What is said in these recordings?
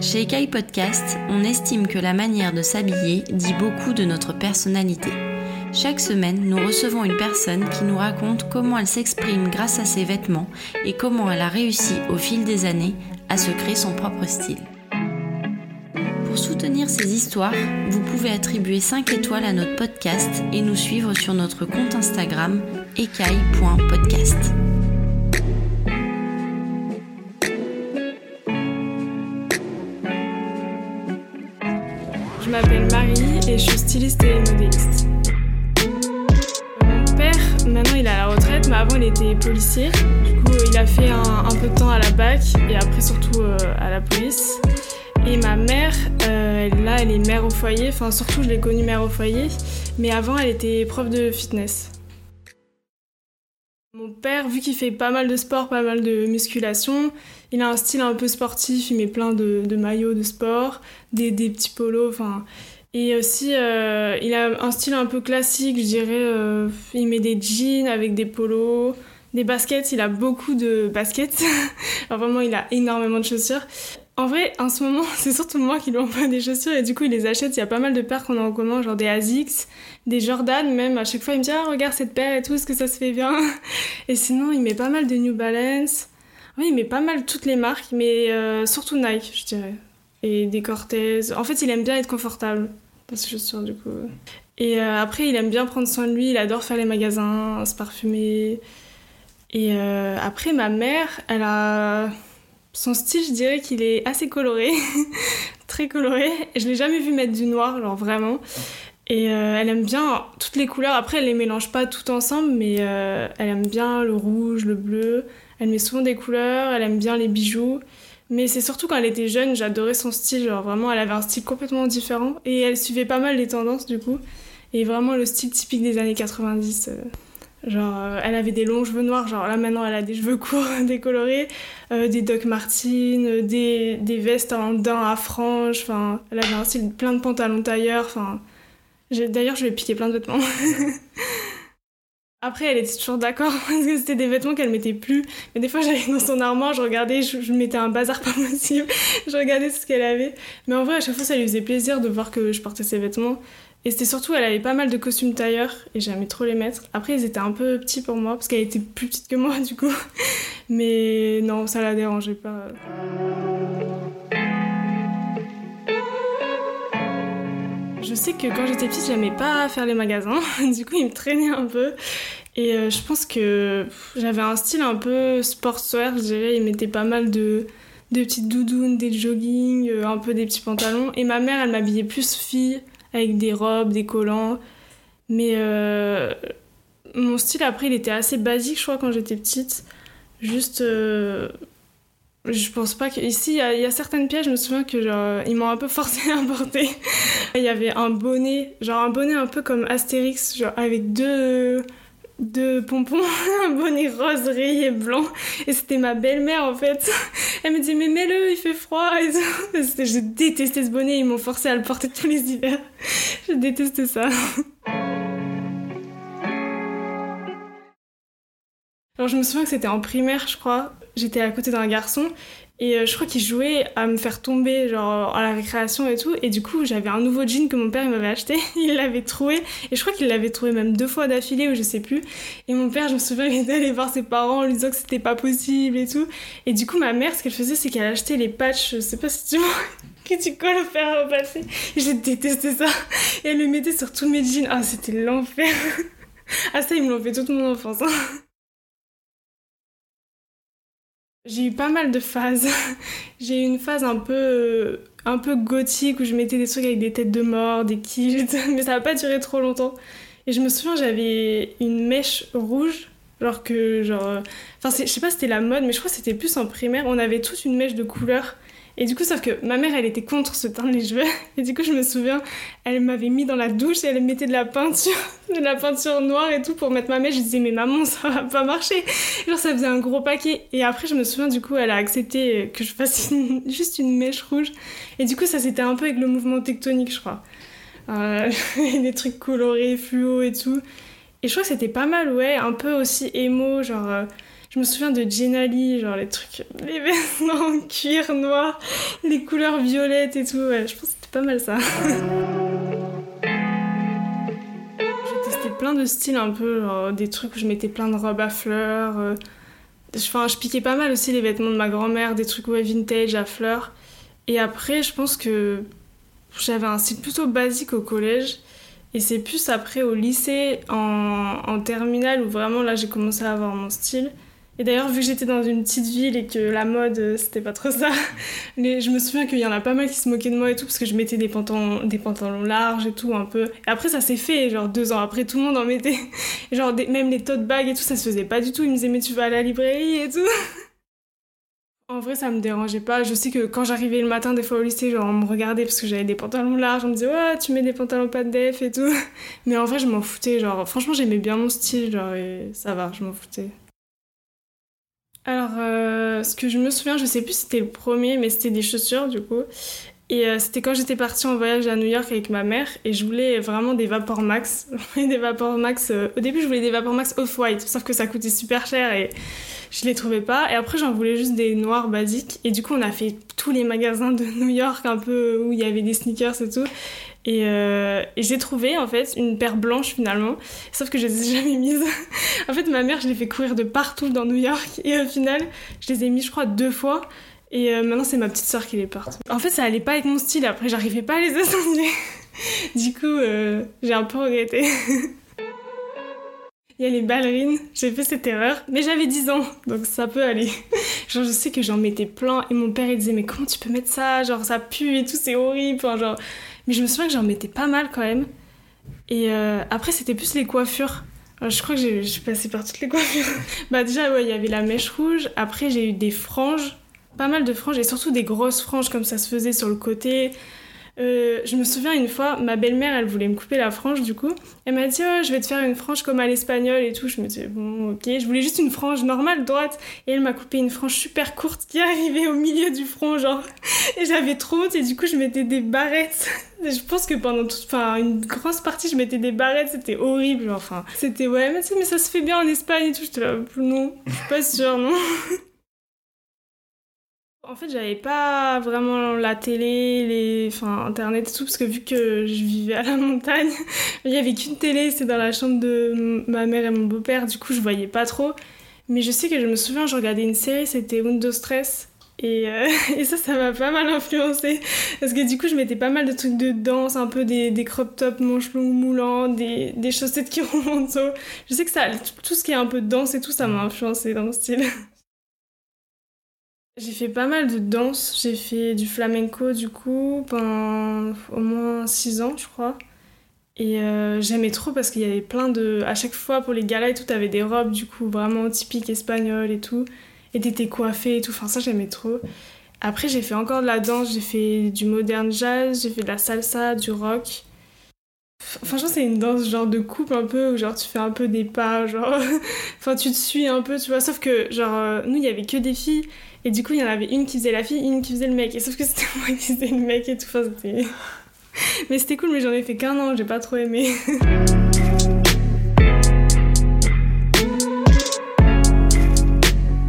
Chez Ekai Podcast, on estime que la manière de s'habiller dit beaucoup de notre personnalité. Chaque semaine, nous recevons une personne qui nous raconte comment elle s'exprime grâce à ses vêtements et comment elle a réussi au fil des années à se créer son propre style. Pour soutenir ces histoires, vous pouvez attribuer 5 étoiles à notre podcast et nous suivre sur notre compte Instagram ekai.podcast. Je m'appelle Marie et je suis styliste et modéliste. Mon père, maintenant il est à la retraite, mais avant il était policier. Du coup, il a fait un, peu de temps à la BAC et après surtout euh, à la police. Et ma mère, euh, là, elle est mère au foyer. Enfin, surtout, je l'ai connue mère au foyer. Mais avant, elle était prof de fitness. Mon père, vu qu'il fait pas mal de sport, pas mal de musculation, il a un style un peu sportif, il met plein de, maillots de sport, des, petits polos, enfin... Et aussi, euh, il a un style un peu classique, je dirais. Euh, il met des jeans avec des polos, des baskets. Il a beaucoup de baskets. vraiment, il a énormément de chaussures. En vrai, en ce moment, c'est surtout moi qui lui envoie des chaussures et du coup, il les achète. Il y a pas mal de paires qu'on a en commun, genre des ASICS, des Jordan même. À chaque fois, il me dit Ah, regarde cette paire et tout, est-ce que ça se fait bien? Et sinon, il met pas mal de New Balance. Oui, il met pas mal toutes les marques, mais euh, surtout Nike, je dirais. Et des Cortez. En fait, il aime bien être confortable dans ses chaussures, du coup. Et euh, après, il aime bien prendre soin de lui. Il adore faire les magasins, se parfumer. Et euh, après, ma mère, elle a son style, je dirais qu'il est assez coloré, très coloré. Je l'ai jamais vu mettre du noir, genre vraiment. Et euh, elle aime bien toutes les couleurs. Après, elle les mélange pas toutes ensemble, mais euh, elle aime bien le rouge, le bleu. Elle met souvent des couleurs. Elle aime bien les bijoux. Mais c'est surtout quand elle était jeune, j'adorais son style. Genre vraiment, elle avait un style complètement différent. Et elle suivait pas mal les tendances du coup. Et vraiment le style typique des années 90. Genre, euh, elle avait des longs cheveux noirs, genre là maintenant elle a des cheveux courts décolorés, euh, des Doc Martens, euh, des, des, vestes en daim à franges, enfin, elle avait un style plein de pantalons tailleurs, enfin. D'ailleurs, je lui ai piqué plein de vêtements. Après, elle était toujours d'accord parce que c'était des vêtements qu'elle mettait plus. Mais des fois, j'allais dans son armoire, je regardais, je, je, mettais un bazar pas possible. je regardais ce qu'elle avait. Mais en vrai, à chaque fois, ça lui faisait plaisir de voir que je portais ses vêtements. Et c'était surtout, elle avait pas mal de costumes tailleurs et j'aimais trop les mettre. Après, ils étaient un peu petits pour moi parce qu'elle était plus petite que moi du coup. Mais non, ça la dérangeait pas. Je sais que quand j'étais petite, j'aimais pas faire les magasins. Du coup, ils me traînaient un peu. Et euh, je pense que j'avais un style un peu sportswear, je dirais. Ils mettaient pas mal de, petites doudounes, des joggings, euh, un peu des petits pantalons. Et ma mère, elle m'habillait plus fille avec des robes, des collants. Mais euh, mon style, après, il était assez basique, je crois, quand j'étais petite. Juste. Euh, je pense pas que. Ici, il y, a certaines pièces, je me souviens que genre, ils m'ont un peu forcé à porter. Il y avait un bonnet, genre un bonnet un peu comme Astérix, genre avec deux de pompons, un bonnet rose rayé blanc. Et c'était ma belle-mère en fait. Elle me dit mais mets-le, il fait froid. Je détestais ce bonnet, ils m'ont forcé à le porter tous les hivers. Je déteste ça. Alors je me souviens que c'était en primaire je crois. J'étais à côté d'un garçon et euh, je crois qu'il jouait à me faire tomber, genre à la récréation et tout. Et du coup, j'avais un nouveau jean que mon père m'avait acheté. il l'avait trouvé. Et je crois qu'il l'avait trouvé même deux fois d'affilée ou je sais plus. Et mon père, je me souviens, il était allé voir ses parents en lui disant que c'était pas possible et tout. Et du coup, ma mère, ce qu'elle faisait, c'est qu'elle achetait les patchs, je sais pas si tu vois, que tu colles au fer à repasser. J'ai détesté ça. Et elle le mettait sur tous mes jeans. Ah, c'était l'enfer. ah, ça, ils me l'ont fait toute mon enfance. Hein. J'ai eu pas mal de phases. J'ai eu une phase un peu, un peu gothique où je mettais des trucs avec des têtes de mort, des kilts, mais ça n'a pas duré trop longtemps. Et je me souviens, j'avais une mèche rouge, alors que, genre. Enfin, je sais pas si c'était la mode, mais je crois que c'était plus en primaire. On avait tous une mèche de couleur. Et du coup, sauf que ma mère, elle était contre se teindre les cheveux. Et du coup, je me souviens, elle m'avait mis dans la douche et elle mettait de la peinture, de la peinture noire et tout pour mettre ma mèche. Je disais, mais maman, ça va pas marcher. Genre, ça faisait un gros paquet. Et après, je me souviens, du coup, elle a accepté que je fasse juste une mèche rouge. Et du coup, ça c'était un peu avec le mouvement tectonique, je crois. Euh, des trucs colorés, fluo et tout. Et je crois que c'était pas mal, ouais, un peu aussi émo, genre. Euh, Je me souviens de Jenali, genre les trucs, les vêtements en cuir noir, les couleurs violettes et tout. Ouais, je pense que c'était pas mal ça. J'ai testé plein de styles un peu, genre, des trucs où je mettais plein de robes à fleurs. euh, Enfin, je piquais pas mal aussi les vêtements de ma grand-mère, des trucs ouais, vintage à fleurs. Et après, je pense que j'avais un style plutôt basique au collège. Et c'est plus après au lycée, en, en terminale, où vraiment là j'ai commencé à avoir mon style. Et d'ailleurs, vu que j'étais dans une petite ville et que la mode, euh, c'était pas trop ça, mais je me souviens qu'il y en a pas mal qui se moquaient de moi et tout, parce que je mettais des pantalons, des pantalons larges et tout, un peu. Et après, ça s'est fait, genre deux ans après, tout le monde en mettait. Genre, des- même les tote bags et tout, ça se faisait pas du tout. Ils me disaient, mais tu vas à la librairie et tout. En vrai, ça me dérangeait pas. Je sais que quand j'arrivais le matin, des fois au lycée, genre, on me regardait parce que j'avais des pantalons larges. On me disait, ouais, tu mets des pantalons pas de def et tout. Mais en vrai, je m'en foutais. Genre, franchement, j'aimais bien mon style, genre, et ça va, je m'en foutais. Alors, euh, ce que je me souviens, je sais plus si c'était le premier, mais c'était des chaussures, du coup. Et euh, c'était quand j'étais partie en voyage à New York avec ma mère et je voulais vraiment des Vapor Max. des Vapor Max. euh, Au début, je voulais des Vapor Max Off-White, sauf que ça coûtait super cher et je les trouvais pas. Et après, j'en voulais juste des noirs basiques. Et du coup, on a fait tous les magasins de New York, un peu où il y avait des sneakers et tout. Et, euh, et j'ai trouvé en fait une paire blanche finalement, sauf que je les ai jamais mises. en fait, ma mère, je l'ai fait courir de partout dans New York et au final, je les ai mis, je crois, deux fois. Et euh, maintenant, c'est ma petite sœur qui les porte. En fait, ça allait pas avec mon style. Après, j'arrivais pas à les assembler. du coup, euh, j'ai un peu regretté. Il y a les ballerines, j'ai fait cette erreur, mais j'avais 10 ans, donc ça peut aller. Genre, je sais que j'en mettais plein, et mon père il disait, mais comment tu peux mettre ça? Genre, ça pue et tout, c'est horrible. Enfin, genre... Mais je me souviens que j'en mettais pas mal quand même. Et euh, après, c'était plus les coiffures. Alors, je crois que j'ai- passée par toutes les coiffures. bah, déjà, ouais, il y avait la mèche rouge. Après, j'ai eu des franges, pas mal de franges, et surtout des grosses franges comme ça se faisait sur le côté. Euh, je me souviens une fois, ma belle-mère, elle voulait me couper la frange du coup. Elle m'a dit, oh, je vais te faire une frange comme à l'espagnol et tout. Je me disais, bon, ok. Je voulais juste une frange normale, droite. Et elle m'a coupé une frange super courte qui arrivait au milieu du front, genre. Et j'avais trop honte et du coup, je mettais des barrettes. Et je pense que pendant toute, enfin, une grosse partie, je mettais des barrettes. C'était horrible, enfin. C'était, ouais, mais, mais ça se fait bien en Espagne et tout. J'étais là, non, je suis pas sûre, non. En fait, j'avais pas vraiment la télé, les... enfin, internet et tout, parce que vu que je vivais à la montagne, il y avait qu'une télé, c'est dans la chambre de ma mère et mon beau-père, du coup je voyais pas trop. Mais je sais que je me souviens, je regardais une série, c'était Windows Stress. Et, euh, et ça, ça m'a pas mal influencé. Parce que du coup, je mettais pas mal de trucs de danse, un peu des, crop tops manches longues moulants, des, des chaussettes qui remontent haut. Je sais que ça, tout ce qui est un peu danse et tout, ça m'a influencé dans mon style. J'ai fait pas mal de danse. J'ai fait du flamenco du coup pendant au moins 6 ans, je crois. Et euh, j'aimais trop parce qu'il y avait plein de. À chaque fois pour les galas et tout, t'avais des robes du coup vraiment typiques espagnoles et tout. Et t'étais coiffée et tout. Enfin, ça j'aimais trop. Après, j'ai fait encore de la danse. J'ai fait du modern jazz, j'ai fait de la salsa, du rock. Franchement, c'est une danse genre de coupe un peu où genre tu fais un peu des pas, genre. enfin, tu te suis un peu, tu vois. Sauf que, genre, euh, nous, il y avait que des filles. Et du coup, il y en avait une qui faisait la fille, une qui faisait le mec. Et sauf que c'était moi qui faisais le mec et tout. Enfin, c'était. mais c'était cool, mais j'en ai fait qu'un an, j'ai pas trop aimé.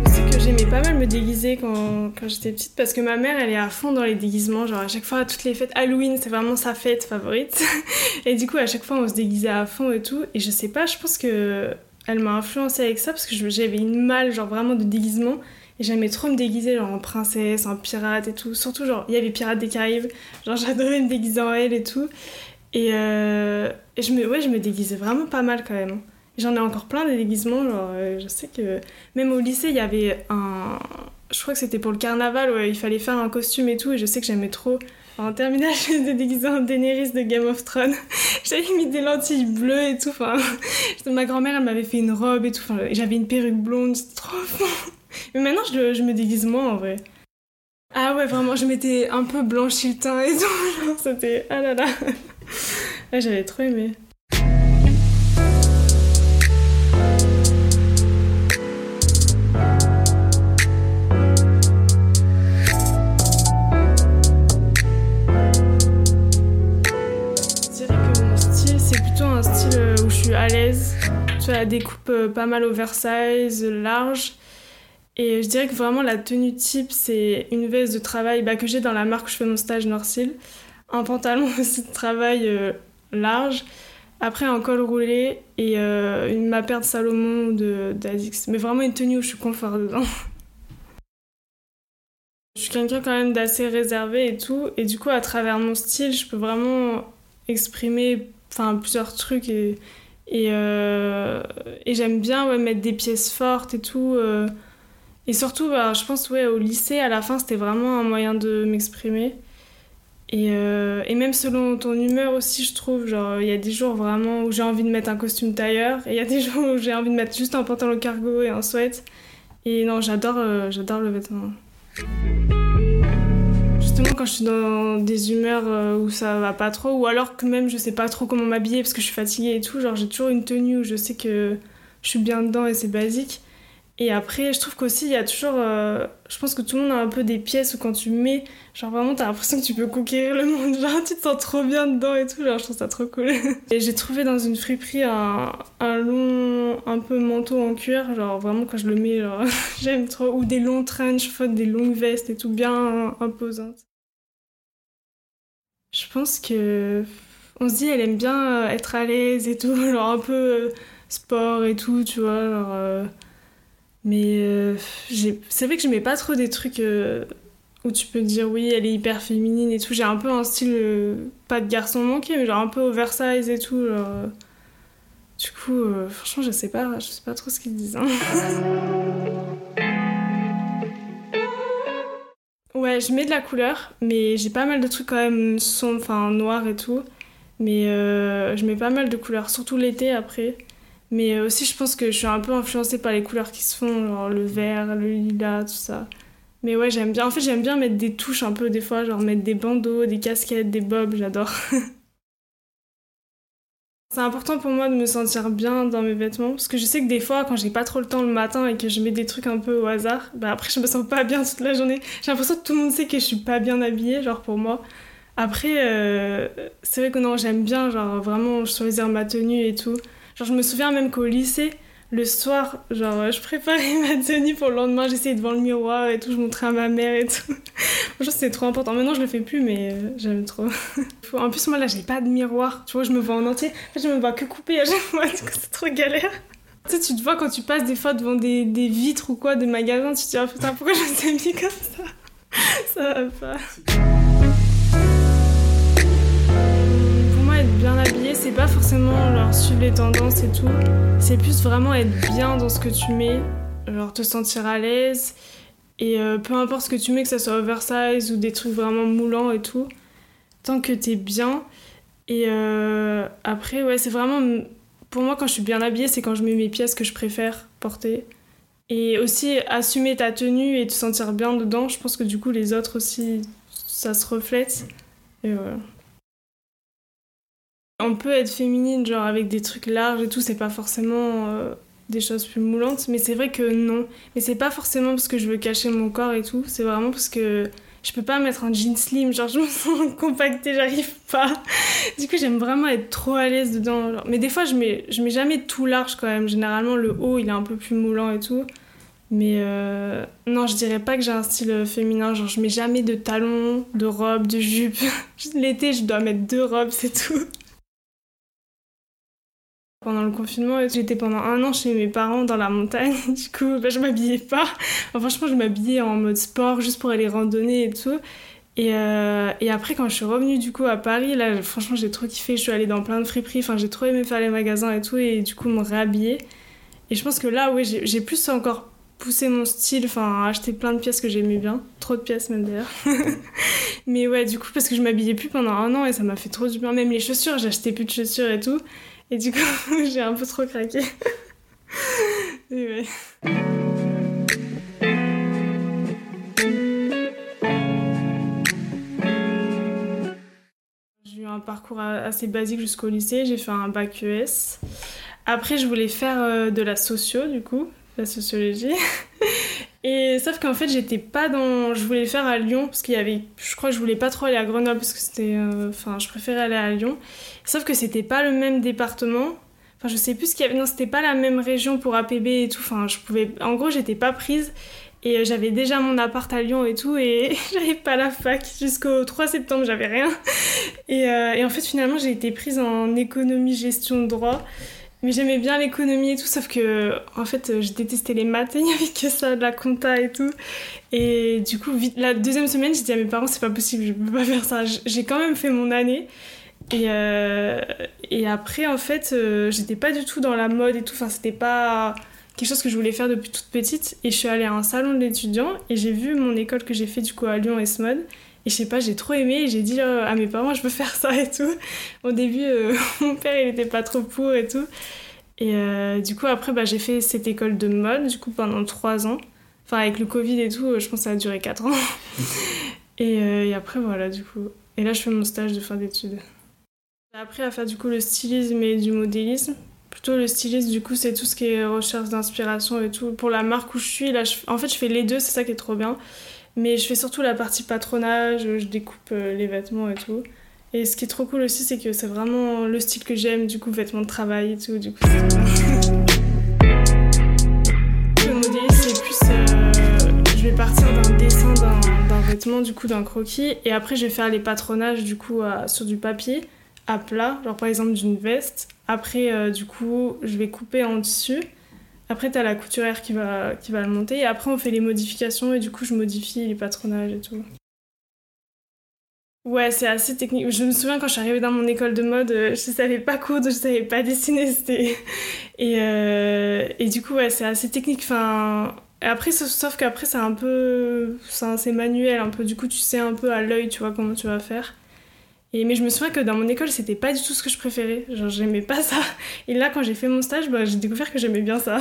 Sais que j'aimais pas mal me déguiser quand, quand j'étais petite parce que ma mère elle est à fond dans les déguisements. Genre à chaque fois, à toutes les fêtes, Halloween c'est vraiment sa fête favorite. Et du coup, à chaque fois on se déguisait à fond et tout. Et je sais pas, je pense que elle m'a influencée avec ça parce que j'avais une malle, genre vraiment de déguisement. J'aimais trop me déguiser genre en princesse, en pirate et tout. Surtout genre, il y avait Pirates des Caraïbes. Genre j'adorais me déguiser en elle et tout. Et, euh, et je, me, ouais, je me déguisais vraiment pas mal quand même. J'en ai encore plein des déguisements. Genre, euh, je sais que même au lycée, il y avait un. Je crois que c'était pour le carnaval, ouais, il fallait faire un costume et tout. Et je sais que j'aimais trop. En terminale, j'étais déguisée en Daenerys de Game of Thrones. J'avais mis des lentilles bleues et tout. Enfin, ma grand-mère, elle m'avait fait une robe et tout. Enfin, j'avais une perruque blonde, c'était trop fun. Mais maintenant, je, me déguise moins en vrai. Ah ouais, vraiment, je m'étais un peu blanchi le teint et tout. C'était. Ah là là. Ouais, j'avais trop aimé. Je dirais que mon style, c'est plutôt un style où je suis à l'aise. Tu as des coupes pas mal oversize, larges. Et je dirais que vraiment la tenue type, c'est une veste de travail bah, que j'ai dans la marque où je fais mon stage Norcil, un pantalon aussi de travail euh, large, après un col roulé et euh, une, ma paire de Salomon de d'Azix. Mais vraiment une tenue où je suis confort dedans. je suis quelqu'un quand même d'assez réservé et tout, et du coup à travers mon style, je peux vraiment exprimer plusieurs trucs et et, euh, j'aime bien mettre des pièces fortes et tout. Et surtout, bah, je pense ouais, au lycée, à la fin, c'était vraiment un moyen de m'exprimer. Et, euh, et, même selon ton humeur aussi, je trouve, genre, il y a des jours vraiment où j'ai envie de mettre un costume tailleur, et il y a des jours où j'ai envie de mettre juste un pantalon cargo et un sweat. Et non, j'adore euh, j'adore le vêtement. Justement, quand je suis dans des humeurs euh, où ça va pas trop, ou alors que même je sais pas trop comment m'habiller parce que je suis fatiguée et tout, genre j'ai toujours une tenue où je sais que je suis bien dedans et c'est basique. Et après, je trouve qu'aussi, il y a toujours. Euh, je pense que tout le monde a un peu des pièces où quand tu mets, genre vraiment, t'as l'impression que tu peux conquérir le monde. Genre, tu te sens trop bien dedans et tout. Genre, je trouve ça trop cool. Et j'ai trouvé dans une friperie un, un long, un peu manteau en cuir. Genre, vraiment, quand je le mets, genre, j'aime trop. Ou des longs trench des longues vestes et tout, bien imposantes. Je pense que. On se dit, elle aime bien être à l'aise et tout. Genre, un peu euh, sport et tout, tu vois. Genre. Euh, mais euh, c'est vrai que je mets pas trop des trucs euh, où tu peux dire oui, elle est hyper féminine et tout. J'ai un peu un style, euh, pas de garçon manqué, mais genre un peu oversize et tout. du coup, franchement, je sais pas, je sais pas trop ce qu'ils disent. Hein. ouais, je mets de la couleur, mais j'ai pas mal de trucs quand même sombres, enfin noirs et tout. Mais je mets pas mal de couleurs, surtout l'été après. Mais aussi, je pense que je suis un peu influencée par les couleurs qui se font, genre le vert, le lilas, tout ça. Mais ouais, j'aime bien. En fait, j'aime bien mettre des touches un peu des fois, genre mettre des bandeaux, des casquettes, des bobs, j'adore. C'est important pour moi de me sentir bien dans mes vêtements parce que je sais que des fois quand j'ai pas trop le temps le matin et que je mets des trucs un peu au hasard, bah après je me sens pas bien toute la journée. J'ai l'impression que tout le monde sait que je suis pas bien habillée, genre pour moi. Après, euh, c'est vrai que non, j'aime bien, genre vraiment choisir ma tenue et tout. Genre, je me souviens même qu'au lycée, le soir, genre, je préparais ma tenue pour le lendemain, j'essayais devant le miroir et tout, je montrais à ma mère et tout. Franchement, c'était trop important. Maintenant, je le fais plus, mais euh, j'aime trop. en plus, moi, là, j'ai pas de miroir. Tu vois, je me vois en entier. En fait, je me vois que coupé à chaque fois, c'est trop galère. Tu sais, tu te vois quand tu passes des fois devant des, des vitres ou quoi, des magasins, tu te dis, oh putain, pourquoi je me suis mis comme ça? Ça va pas. Bien habillé, c'est pas forcément genre suivre les tendances et tout. C'est plus vraiment être bien dans ce que tu mets, genre te sentir à l'aise. Et euh, peu importe ce que tu mets, que ça soit oversize ou des trucs vraiment moulants et tout, tant que t'es bien. Et euh, après, ouais, c'est vraiment. Pour moi, quand je suis bien habillée, c'est quand je mets mes pièces que je préfère porter. Et aussi, assumer ta tenue et te sentir bien dedans, je pense que du coup, les autres aussi, ça se reflète. Et. On peut être féminine, genre avec des trucs larges et tout, c'est pas forcément euh, des choses plus moulantes, mais c'est vrai que non. Mais c'est pas forcément parce que je veux cacher mon corps et tout, c'est vraiment parce que je peux pas mettre un jean slim, genre je me sens compactée, j'arrive pas. Du coup, j'aime vraiment être trop à l'aise dedans. Mais des fois, je mets, je mets jamais tout large quand même. Généralement, le haut, il est un peu plus moulant et tout. Mais euh, non, je dirais pas que j'ai un style féminin. Genre, je mets jamais de talons, de robes, de jupes. L'été, je dois mettre deux robes, c'est tout. Pendant le confinement, j'étais pendant un an chez mes parents dans la montagne. Du coup, bah, je m'habillais pas. franchement, je m'habillais en mode sport juste pour aller randonner et tout. Et, euh, et, après, quand je suis revenue du coup à Paris, là, franchement, j'ai trop kiffé. Je suis allée dans plein de friperies. Enfin, j'ai trop aimé faire les magasins et tout. Et du coup, me réhabiller. Et je pense que là, oui, j'ai plus encore poussé mon style. Enfin, acheté plein de pièces que j'aimais bien. Trop de pièces, même d'ailleurs. Mais ouais, du coup, parce que je m'habillais plus pendant un an et ça m'a fait trop du bien. Même les chaussures, j'achetais plus de chaussures et tout. Et du coup, j'ai un peu trop craqué. J'ai eu un parcours assez basique jusqu'au lycée. J'ai fait un bac ES. Après, je voulais faire euh, de la socio, du coup, la sociologie. Et sauf qu'en fait, j'étais pas dans. Je voulais faire à Lyon, parce qu'il y avait. Je crois que je voulais pas trop aller à Grenoble, parce que c'était. Euh, enfin, je préférais aller à Lyon. Sauf que c'était pas le même département. Enfin, je sais plus ce qu'il y avait. Non, c'était pas la même région pour APB et tout. Enfin, je pouvais. En gros, j'étais pas prise. Et euh, j'avais déjà mon appart à Lyon et tout, et j'avais pas la fac jusqu'au 3 septembre, j'avais rien. Et, euh, et, en fait, finalement, j'ai été prise en économie, gestion droit. Mais j'aimais bien l'économie et tout, sauf que en fait, je détestais les maths, il n'y avait que ça, de la compta et tout. Et du coup, la deuxième semaine, j'ai dit à mes parents, c'est pas possible, je peux pas faire ça. J'ai quand même fait mon année. Et, euh, et après, en fait, j'étais pas du tout dans la mode et tout, enfin, c'était pas quelque chose que je voulais faire depuis toute petite. Et je suis allée à un salon de l'étudiant et j'ai vu mon école que j'ai fait du coup à Lyon S-Mode. Et je sais pas, j'ai trop aimé et j'ai dit euh, à mes parents, je veux faire ça et tout. Au début, euh, mon père, il était pas trop pour et tout. Et euh, du coup, après, bah, j'ai fait cette école de mode, du coup, pendant trois ans. Enfin, avec le Covid et tout, je pense que ça a duré quatre ans. et, et, après, voilà, du coup. Et là, je fais mon stage de fin d'études. Appris à faire du coup le stylisme et du modélisme plutôt le styliste, du coup, c'est tout ce qui est recherche d'inspiration et tout. Pour la marque où je suis, là, en fait, je fais les deux, c'est ça qui est trop bien. Mais je fais surtout la partie patronage, je découpe euh, les vêtements et tout. Et ce qui est trop cool aussi, c'est que c'est vraiment le style que j'aime, du coup, vêtements de travail et tout. Du coup, le modèle, c'est plus. Euh, je vais partir d'un dessin d'un vêtement, du coup, d'un croquis. Et après, je vais faire les patronages, du coup, sur du papier à plat, genre par exemple d'une veste. Après, euh, du coup, je vais couper en dessus. Après, tu la couturière qui va, qui va le monter. Et après, on fait les modifications et du coup, je modifie les patronages et tout. Ouais, c'est assez technique. Je me souviens quand je suis arrivée dans mon école de mode, euh, je savais pas coudre, je savais pas dessiner. Euh, et du coup, ouais, c'est assez technique. Enfin, après, sauf qu'après, c'est un peu. C'est manuel, un peu. Du coup, tu sais un peu à l'œil, tu vois, comment tu vas faire. Et, mais je me souviens que dans mon école, c'était pas du tout ce que je préférais. Genre, j'aimais pas ça. Et là, quand j'ai fait mon stage, bah, j'ai découvert que j'aimais bien ça.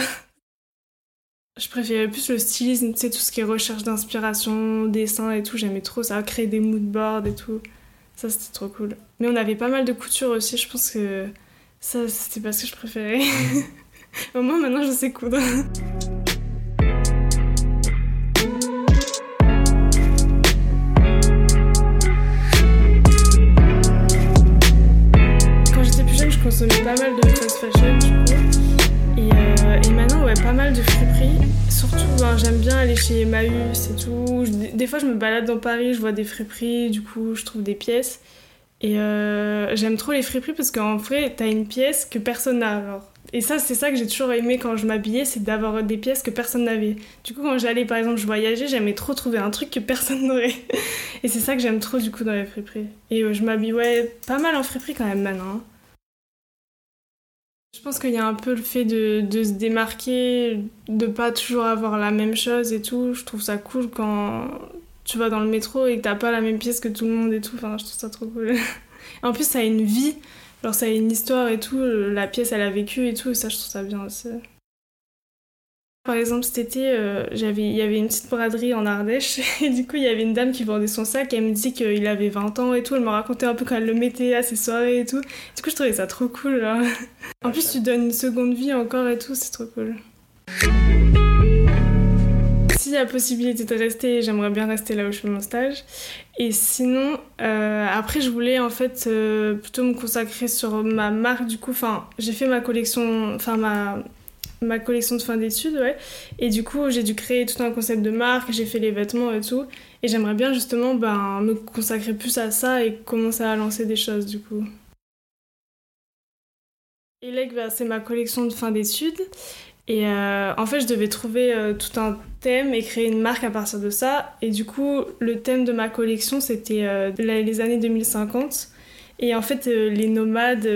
Je préférais plus le stylisme, tu sais, tout ce qui est recherche d'inspiration, dessin et tout. J'aimais trop ça, créer des moodboards et tout. Ça, c'était trop cool. Mais on avait pas mal de couture aussi. Je pense que ça, c'était pas ce que je préférais. Au moins, maintenant, je sais coudre. Consommais pas mal de fast fashion du coup. Et, euh, et maintenant, ouais, pas mal de friperies. Surtout, ben, j'aime bien aller chez Emmaüs et tout. des fois, je me balade dans Paris, je vois des friperies, du coup, je trouve des pièces. Et euh, j'aime trop les friperies parce qu'en vrai, t'as une pièce que personne n'a. Et ça, c'est ça que j'ai toujours aimé quand je m'habillais, c'est d'avoir des pièces que personne n'avait. Du coup, quand j'allais, par exemple, je voyageais, j'aimais trop trouver un truc que personne n'aurait. Et c'est ça que j'aime trop, du coup, dans les friperies. Et euh, je m'habille, ouais, pas mal en friperie quand même maintenant. Hein. Je pense qu'il y a un peu le fait de, de, se démarquer, de pas toujours avoir la même chose et tout. Je trouve ça cool quand tu vas dans le métro et que t'as pas la même pièce que tout le monde et tout. Enfin, je trouve ça trop cool. en plus, ça a une vie, genre ça a une histoire et tout. La pièce, elle a vécu et tout. Et ça, je trouve ça bien aussi. Par exemple, cet été, euh, il y avait une petite braderie en Ardèche et du coup, il y avait une dame qui vendait son sac et elle me dit qu'il avait 20 ans et tout. Elle me racontait un peu quand elle le mettait à ses soirées et tout. Du coup, je trouvais ça trop cool. En plus, tu donnes une seconde vie encore et tout, c'est trop cool. Si y a possibilité de rester, j'aimerais bien rester là où je fais mon stage. Et sinon, euh, après, je voulais en fait euh, plutôt me consacrer sur ma marque. Du coup, enfin, j'ai fait ma collection, enfin ma ma collection de fin d'études, ouais. Et du coup, j'ai dû créer tout un concept de marque, j'ai fait les vêtements et tout. Et j'aimerais bien justement ben, me consacrer plus à ça et commencer à lancer des choses du coup. ELEC, ben, c'est ma collection de fin d'études. Et euh, en fait, je devais trouver euh, tout un thème et créer une marque à partir de ça. Et du coup, le thème de ma collection, c'était euh, les années 2050. Et en fait, les nomades,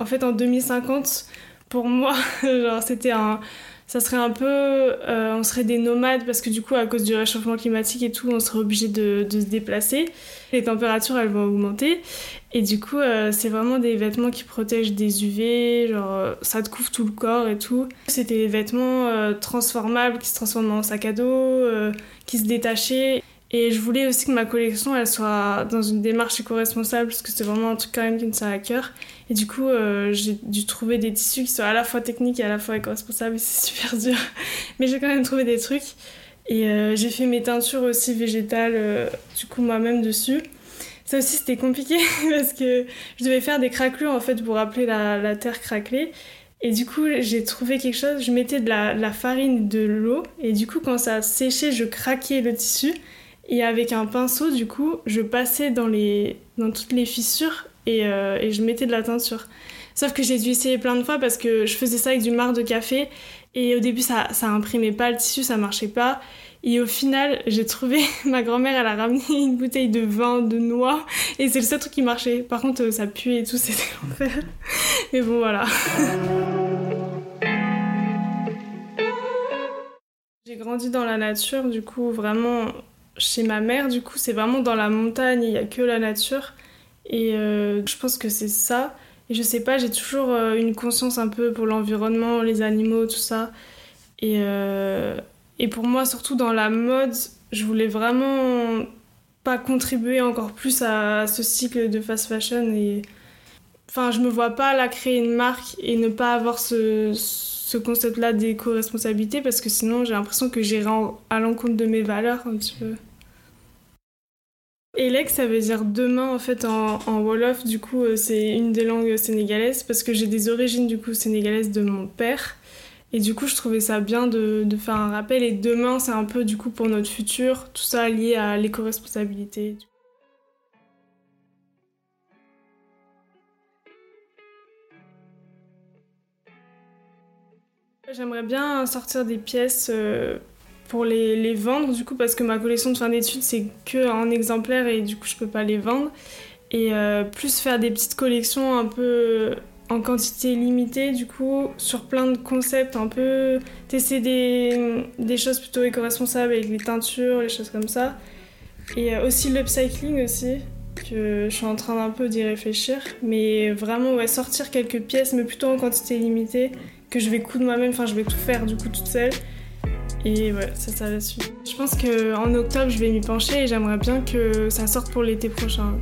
en fait, en 2050, pour moi, genre c'était un ça serait un peu euh, on serait des nomades parce que du coup à cause du réchauffement climatique et tout on serait obligé de, se déplacer. Les températures elles vont augmenter. Et du coup euh, c'est vraiment des vêtements qui protègent des UV genre euh, ça te couvre tout le corps et tout. C'était des vêtements transformables qui se transforment en sac à dos qui se détachaient et je voulais aussi que ma collection, elle soit dans une démarche éco-responsable, parce que c'est vraiment un truc quand même qui me tient à cœur. Et du coup, euh, j'ai dû trouver des tissus qui soient à la fois techniques et à la fois éco-responsables, c'est super dur. Mais j'ai quand même trouvé des trucs. Et euh, j'ai fait mes teintures aussi végétales, euh, du coup, moi-même dessus. Ça aussi, c'était compliqué, parce que je devais faire des craquelures, en fait, pour rappeler la, la terre craquelée. Et du coup, j'ai trouvé quelque chose, je mettais de la, farine, de l'eau, et du coup, quand ça séchait, je craquais le tissu. Et avec un pinceau, du coup, je passais dans, les, dans toutes les fissures et, euh, et je mettais de la teinture. Sauf que j'ai dû essayer plein de fois parce que je faisais ça avec du marc de café et au début ça, ça imprimait pas le tissu, ça marchait pas. Et au final, j'ai trouvé, ma grand-mère, elle a ramené une bouteille de vin de noix et c'est le seul truc qui marchait. Par contre, ça puait et tout, c'était l'enfer. Mais bon, voilà. J'ai grandi dans la nature, du coup, vraiment chez ma mère, du coup, c'est vraiment dans la montagne, il n'y a que la nature. Et euh, je pense que c'est ça. Et je sais pas, j'ai toujours euh, une conscience un peu pour l'environnement, les animaux, tout ça. Et, euh, et pour moi, surtout dans la mode, je voulais vraiment pas contribuer encore plus à ce cycle de fast fashion. Et enfin, je me vois pas là créer une marque et ne pas avoir ce, ce concept-là d'éco-responsabilité parce que sinon j'ai l'impression que j'irai à l'encontre de mes valeurs un petit peu. Elek, ça veut dire demain en fait en, Wolof. Du coup, euh, c'est une des langues sénégalaises parce que j'ai des origines du coup sénégalaises de mon père. Et du coup, je trouvais ça bien de, faire un rappel. Et demain, c'est un peu du coup pour notre futur, tout ça lié à l'éco-responsabilité. J'aimerais bien sortir des pièces euh, pour les, les, vendre du coup parce que ma collection de fin d'études c'est que en exemplaires et du coup je peux pas les vendre. Et euh, plus faire des petites collections un peu en quantité limitée du coup sur plein de concepts un peu tester des, des choses plutôt éco-responsables avec les teintures les choses comme ça. Et euh, aussi l'upcycling aussi que je suis en train d'un peu d'y réfléchir. Mais vraiment ouais sortir quelques pièces mais plutôt en quantité limitée que je vais coudre moi-même enfin je vais tout faire du coup toute seule et ouais, c'est ça la suite. Je pense qu'en octobre, je vais m'y pencher et j'aimerais bien que ça sorte pour l'été prochain.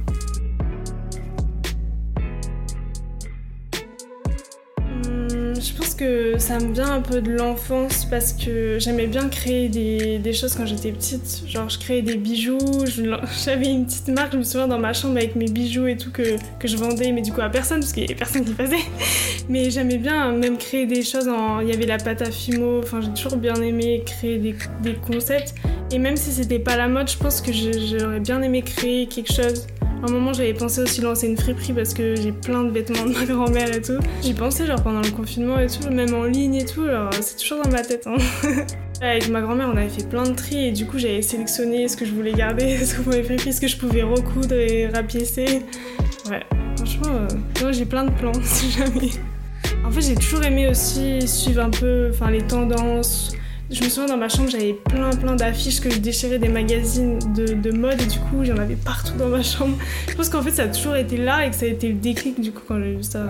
Ça me vient un peu de l'enfance parce que j'aimais bien créer des, choses quand j'étais petite. Genre, je créais des bijoux, j'avais une petite marque, je me souviens, dans ma chambre avec mes bijoux et tout que, je vendais, mais du coup à personne parce qu'il y avait personne qui faisait. Mais j'aimais bien même créer des choses. En... Il y avait la pâte à fimo, enfin, j'ai toujours bien aimé créer des concepts. Et même si c'était pas la mode, je pense que j'aurais bien aimé créer quelque chose un moment, j'avais pensé aussi lancer une friperie parce que j'ai plein de vêtements de ma grand-mère et tout. J'y pensais, genre pendant le confinement et tout, même en ligne et tout, c'est toujours dans ma tête. Hein. Avec ma grand-mère, on avait fait plein de tri et du coup, j'avais sélectionné ce que je voulais garder, ce que je friperies, ce que je pouvais recoudre et rapiécer. Ouais, franchement, euh, moi j'ai plein de plans si jamais. En fait, j'ai toujours aimé aussi suivre un peu les tendances, je me souviens dans ma chambre, j'avais plein plein d'affiches que je déchirais des magazines de, mode et du coup j'en avais partout dans ma chambre. Je pense qu'en fait ça a toujours été là et que ça a été le déclic du coup quand j'ai vu ça.